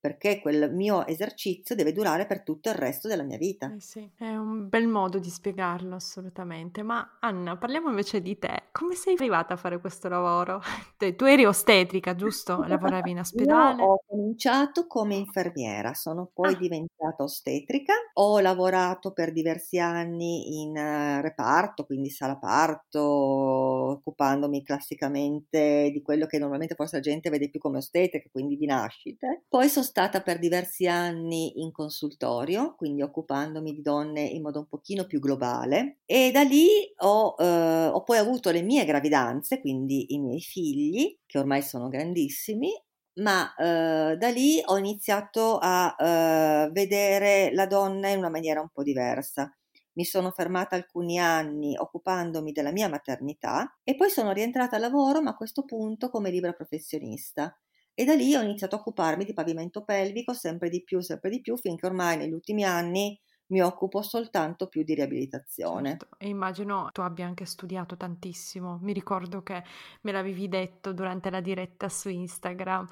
perché quel mio esercizio deve durare per tutto il resto della mia vita. Eh sì, è un bel modo di spiegarlo assolutamente. Ma Anna, parliamo invece di te. Come sei arrivata a fare questo lavoro? tu eri ostetrica, giusto? Lavoravi in ospedale? Io ho cominciato come infermiera, sono poi ah. diventata ostetrica. Ho lavorato per diversi anni in uh, reparto, quindi sala parto, occupandomi classicamente di quello che normalmente forse la gente vede più come ostetrica, quindi di nascite. Poi sono stata per diversi anni in consultorio, quindi occupandomi di donne in modo un pochino più globale e da lì ho, eh, ho poi avuto le mie gravidanze, quindi i miei figli, che ormai sono grandissimi, ma eh, da lì ho iniziato a eh, vedere la donna in una maniera un po' diversa. Mi sono fermata alcuni anni occupandomi della mia maternità e poi sono rientrata al lavoro, ma a questo punto come libera professionista. E da lì ho iniziato a occuparmi di pavimento pelvico sempre di più, sempre di più, finché ormai negli ultimi anni mi occupo soltanto più di riabilitazione. Certo. E immagino tu abbia anche studiato tantissimo. Mi ricordo che me l'avevi detto durante la diretta su Instagram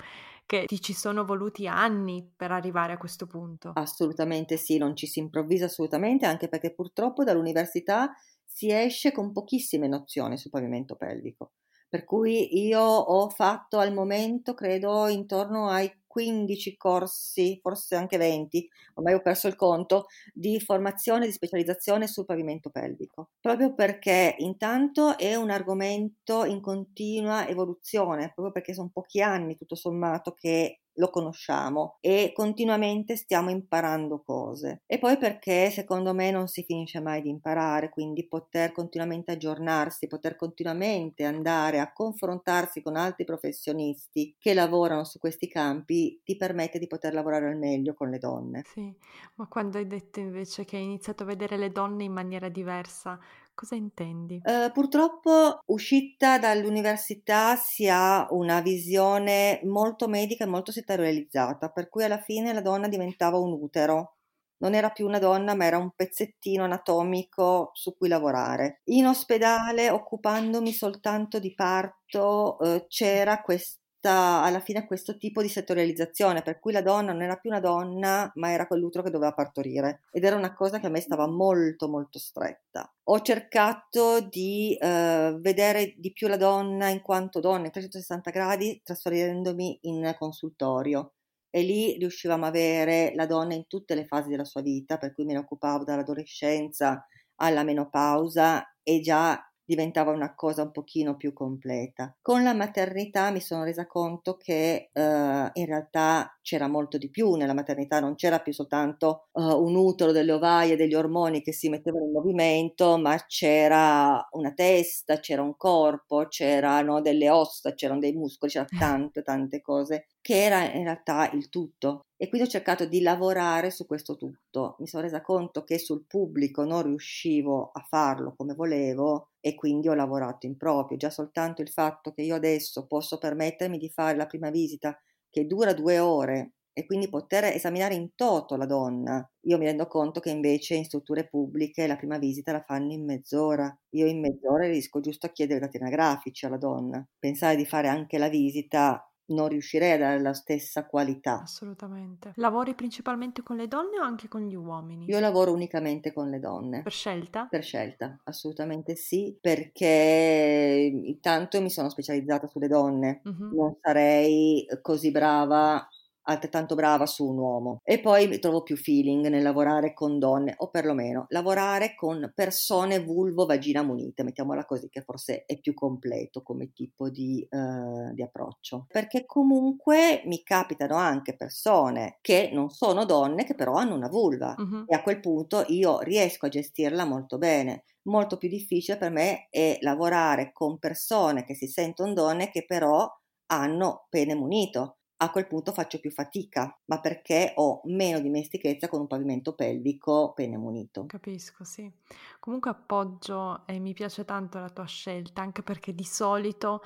che ti ci sono voluti anni per arrivare a questo punto. Assolutamente sì, non ci si improvvisa assolutamente, anche perché purtroppo dall'università si esce con pochissime nozioni sul pavimento pelvico. Per cui io ho fatto al momento, credo, intorno ai 15 corsi, forse anche 20, ormai ho perso il conto, di formazione, di specializzazione sul pavimento pelvico, proprio perché intanto è un argomento in continua evoluzione, proprio perché sono pochi anni tutto sommato che lo conosciamo e continuamente stiamo imparando cose. E poi perché secondo me non si finisce mai di imparare, quindi poter continuamente aggiornarsi, poter continuamente andare a confrontarsi con altri professionisti che lavorano su questi campi ti permette di poter lavorare al meglio con le donne. Sì, ma quando hai detto invece che hai iniziato a vedere le donne in maniera diversa, Cosa intendi? Uh, purtroppo uscita dall'università si ha una visione molto medica e molto settorializzata, per cui alla fine la donna diventava un utero. Non era più una donna, ma era un pezzettino anatomico su cui lavorare. In ospedale, occupandomi soltanto di parto, uh, c'era questo alla fine questo tipo di settorializzazione, per cui la donna non era più una donna, ma era quell'utero che doveva partorire. Ed era una cosa che a me stava molto, molto stretta. Ho cercato di eh, vedere di più la donna in quanto donna in 360 gradi, trasferendomi in consultorio. E lì riuscivamo a avere la donna in tutte le fasi della sua vita, per cui me ne occupavo dall'adolescenza alla menopausa e già diventava una cosa un pochino più completa. Con la maternità mi sono resa conto che uh, in realtà c'era molto di più nella maternità, non c'era più soltanto uh, un utero, delle ovaie, degli ormoni che si mettevano in movimento, ma c'era una testa, c'era un corpo, c'erano delle ossa, c'erano dei muscoli, c'erano tante, tante cose che era in realtà il tutto. E quindi ho cercato di lavorare su questo tutto. Mi sono resa conto che sul pubblico non riuscivo a farlo come volevo e quindi ho lavorato in proprio. Già soltanto il fatto che io adesso posso permettermi di fare la prima visita che dura due ore e quindi poter esaminare in toto la donna. Io mi rendo conto che invece in strutture pubbliche la prima visita la fanno in mezz'ora. Io in mezz'ora riesco giusto a chiedere dati anagrafici alla donna. Pensare di fare anche la visita non riuscirei a dare la stessa qualità. Assolutamente. Lavori principalmente con le donne o anche con gli uomini? Io lavoro unicamente con le donne. Per scelta? Per scelta, assolutamente sì, perché intanto mi sono specializzata sulle donne, uh-huh. non sarei così brava altrettanto brava su un uomo. E poi trovo più feeling nel lavorare con donne o perlomeno lavorare con persone vulvo-vagina munite, mettiamola così che forse è più completo come tipo di, uh, di approccio. Perché comunque mi capitano anche persone che non sono donne che però hanno una vulva. Uh-huh. e a quel punto io riesco a gestirla molto bene. Molto più difficile per me è lavorare con persone che si sentono donne che però hanno pene munito a quel punto faccio più fatica, ma perché ho meno dimestichezza con un pavimento pelvico pene munito. Capisco, sì. Comunque appoggio e mi piace tanto la tua scelta, anche perché di solito,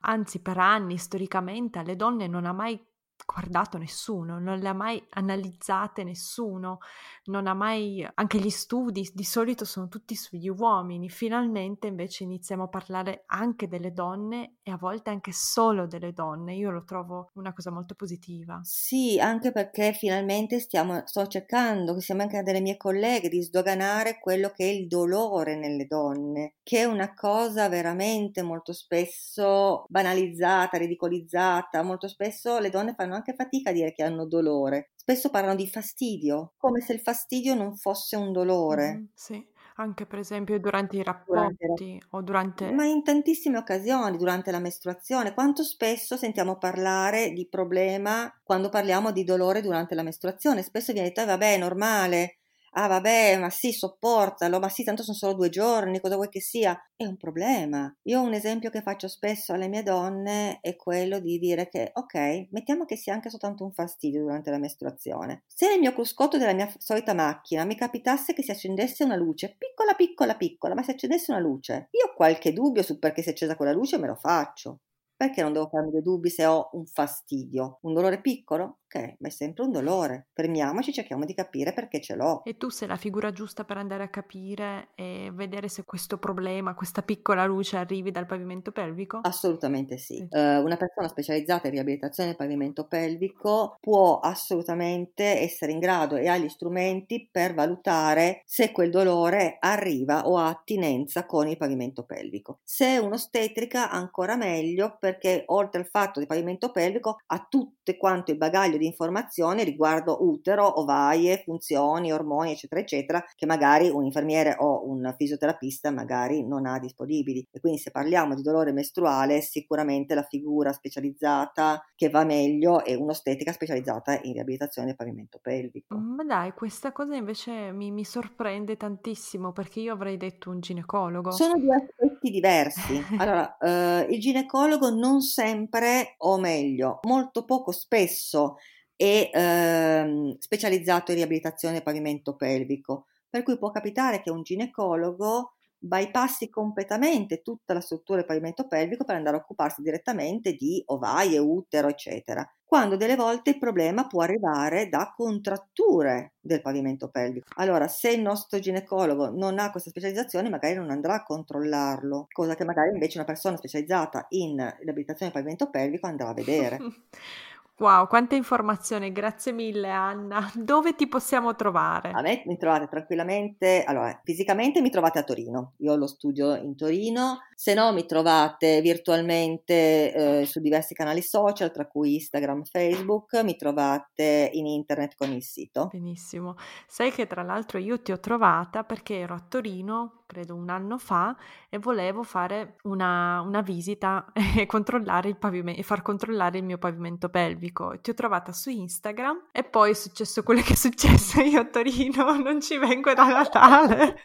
anzi per anni storicamente, alle donne non ha mai guardato nessuno, non le ha mai analizzate nessuno, non ha mai anche gli studi di solito sono tutti sugli uomini, finalmente invece iniziamo a parlare anche delle donne e a volte anche solo delle donne. Io lo trovo una cosa molto positiva. Sì, anche perché finalmente stiamo sto cercando, insieme anche delle mie colleghe, di sdoganare quello che è il dolore nelle donne, che è una cosa veramente molto spesso banalizzata, ridicolizzata, molto spesso le donne fanno anche fatica a dire che hanno dolore. Spesso parlano di fastidio, come se il fastidio non fosse un dolore. Mm, sì, anche per esempio durante i rapporti durante o durante... Ma in tantissime occasioni, durante la mestruazione, quanto spesso sentiamo parlare di problema quando parliamo di dolore durante la mestruazione? Spesso viene detto, eh, vabbè, è normale, ah vabbè, ma sì, sopportalo, ma sì, tanto sono solo due giorni, cosa vuoi che sia? È un problema. Io un esempio che faccio spesso alle mie donne è quello di dire che, ok, mettiamo che sia anche soltanto un fastidio durante la mestruazione. Se nel mio cruscotto della mia solita macchina mi capitasse che si accendesse una luce, piccola, piccola, piccola, ma si accendesse una luce, io ho qualche dubbio su perché si è accesa quella luce me lo faccio. Perché non devo farmi dei dubbi se ho un fastidio? Un dolore piccolo? Ok, ma è sempre un dolore. Fermiamoci, cerchiamo di capire perché ce l'ho. E tu sei la figura giusta per andare a capire e vedere se questo problema, questa piccola luce arrivi dal pavimento pelvico? Assolutamente sì. Uh, una persona specializzata in riabilitazione del pavimento pelvico può assolutamente essere in grado e ha gli strumenti per valutare se quel dolore arriva o ha attinenza con il pavimento pelvico. Se è un'ostetrica ancora meglio perché oltre al fatto del pavimento pelvico ha tutte quanto il bagaglio di informazioni riguardo utero, ovaie, funzioni, ormoni, eccetera, eccetera, che magari un infermiere o un fisioterapista magari non ha disponibili. E quindi se parliamo di dolore mestruale, sicuramente la figura specializzata che va meglio è un'ostetica specializzata in riabilitazione del pavimento pelvico. Ma dai, questa cosa invece mi, mi sorprende tantissimo perché io avrei detto un ginecologo. Sono due aspetti diversi. Allora, eh, il ginecologo non sempre, o meglio, molto poco spesso è ehm, specializzato in riabilitazione pavimento pelvico, per cui può capitare che un ginecologo bypassi completamente tutta la struttura del pavimento pelvico per andare a occuparsi direttamente di ovaie, utero, eccetera. Quando delle volte il problema può arrivare da contratture del pavimento pelvico. Allora, se il nostro ginecologo non ha questa specializzazione, magari non andrà a controllarlo, cosa che magari invece una persona specializzata in riabilitazione del pavimento pelvico andrà a vedere. Wow, quante informazioni, grazie mille Anna. Dove ti possiamo trovare? A me mi trovate tranquillamente, allora fisicamente mi trovate a Torino, io ho lo studio in Torino, se no mi trovate virtualmente eh, su diversi canali social, tra cui Instagram, Facebook, mi trovate in internet con il sito. Benissimo, sai che tra l'altro io ti ho trovata perché ero a Torino, credo un anno fa, e volevo fare una, una visita e controllare il pavimento, e far controllare il mio pavimento pelvico ti ho trovata su Instagram e poi è successo quello che è successo io a Torino, non ci vengo da Natale.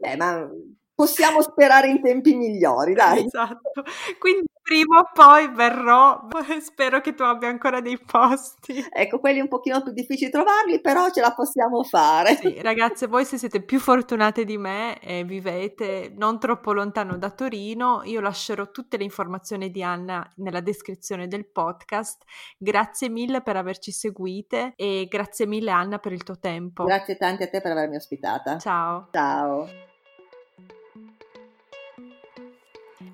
Beh, ma possiamo sperare in tempi migliori, dai. Esatto. Quindi prima o poi verrò, spero che tu abbia ancora dei posti. Ecco, quelli un pochino più difficili trovarli, però ce la possiamo fare. Sì, ragazze, voi se siete più fortunate di me e vivete non troppo lontano da Torino, io lascerò tutte le informazioni di Anna nella descrizione del podcast. Grazie mille per averci seguite e grazie mille Anna per il tuo tempo. Grazie tanti a te per avermi ospitata. Ciao. Ciao.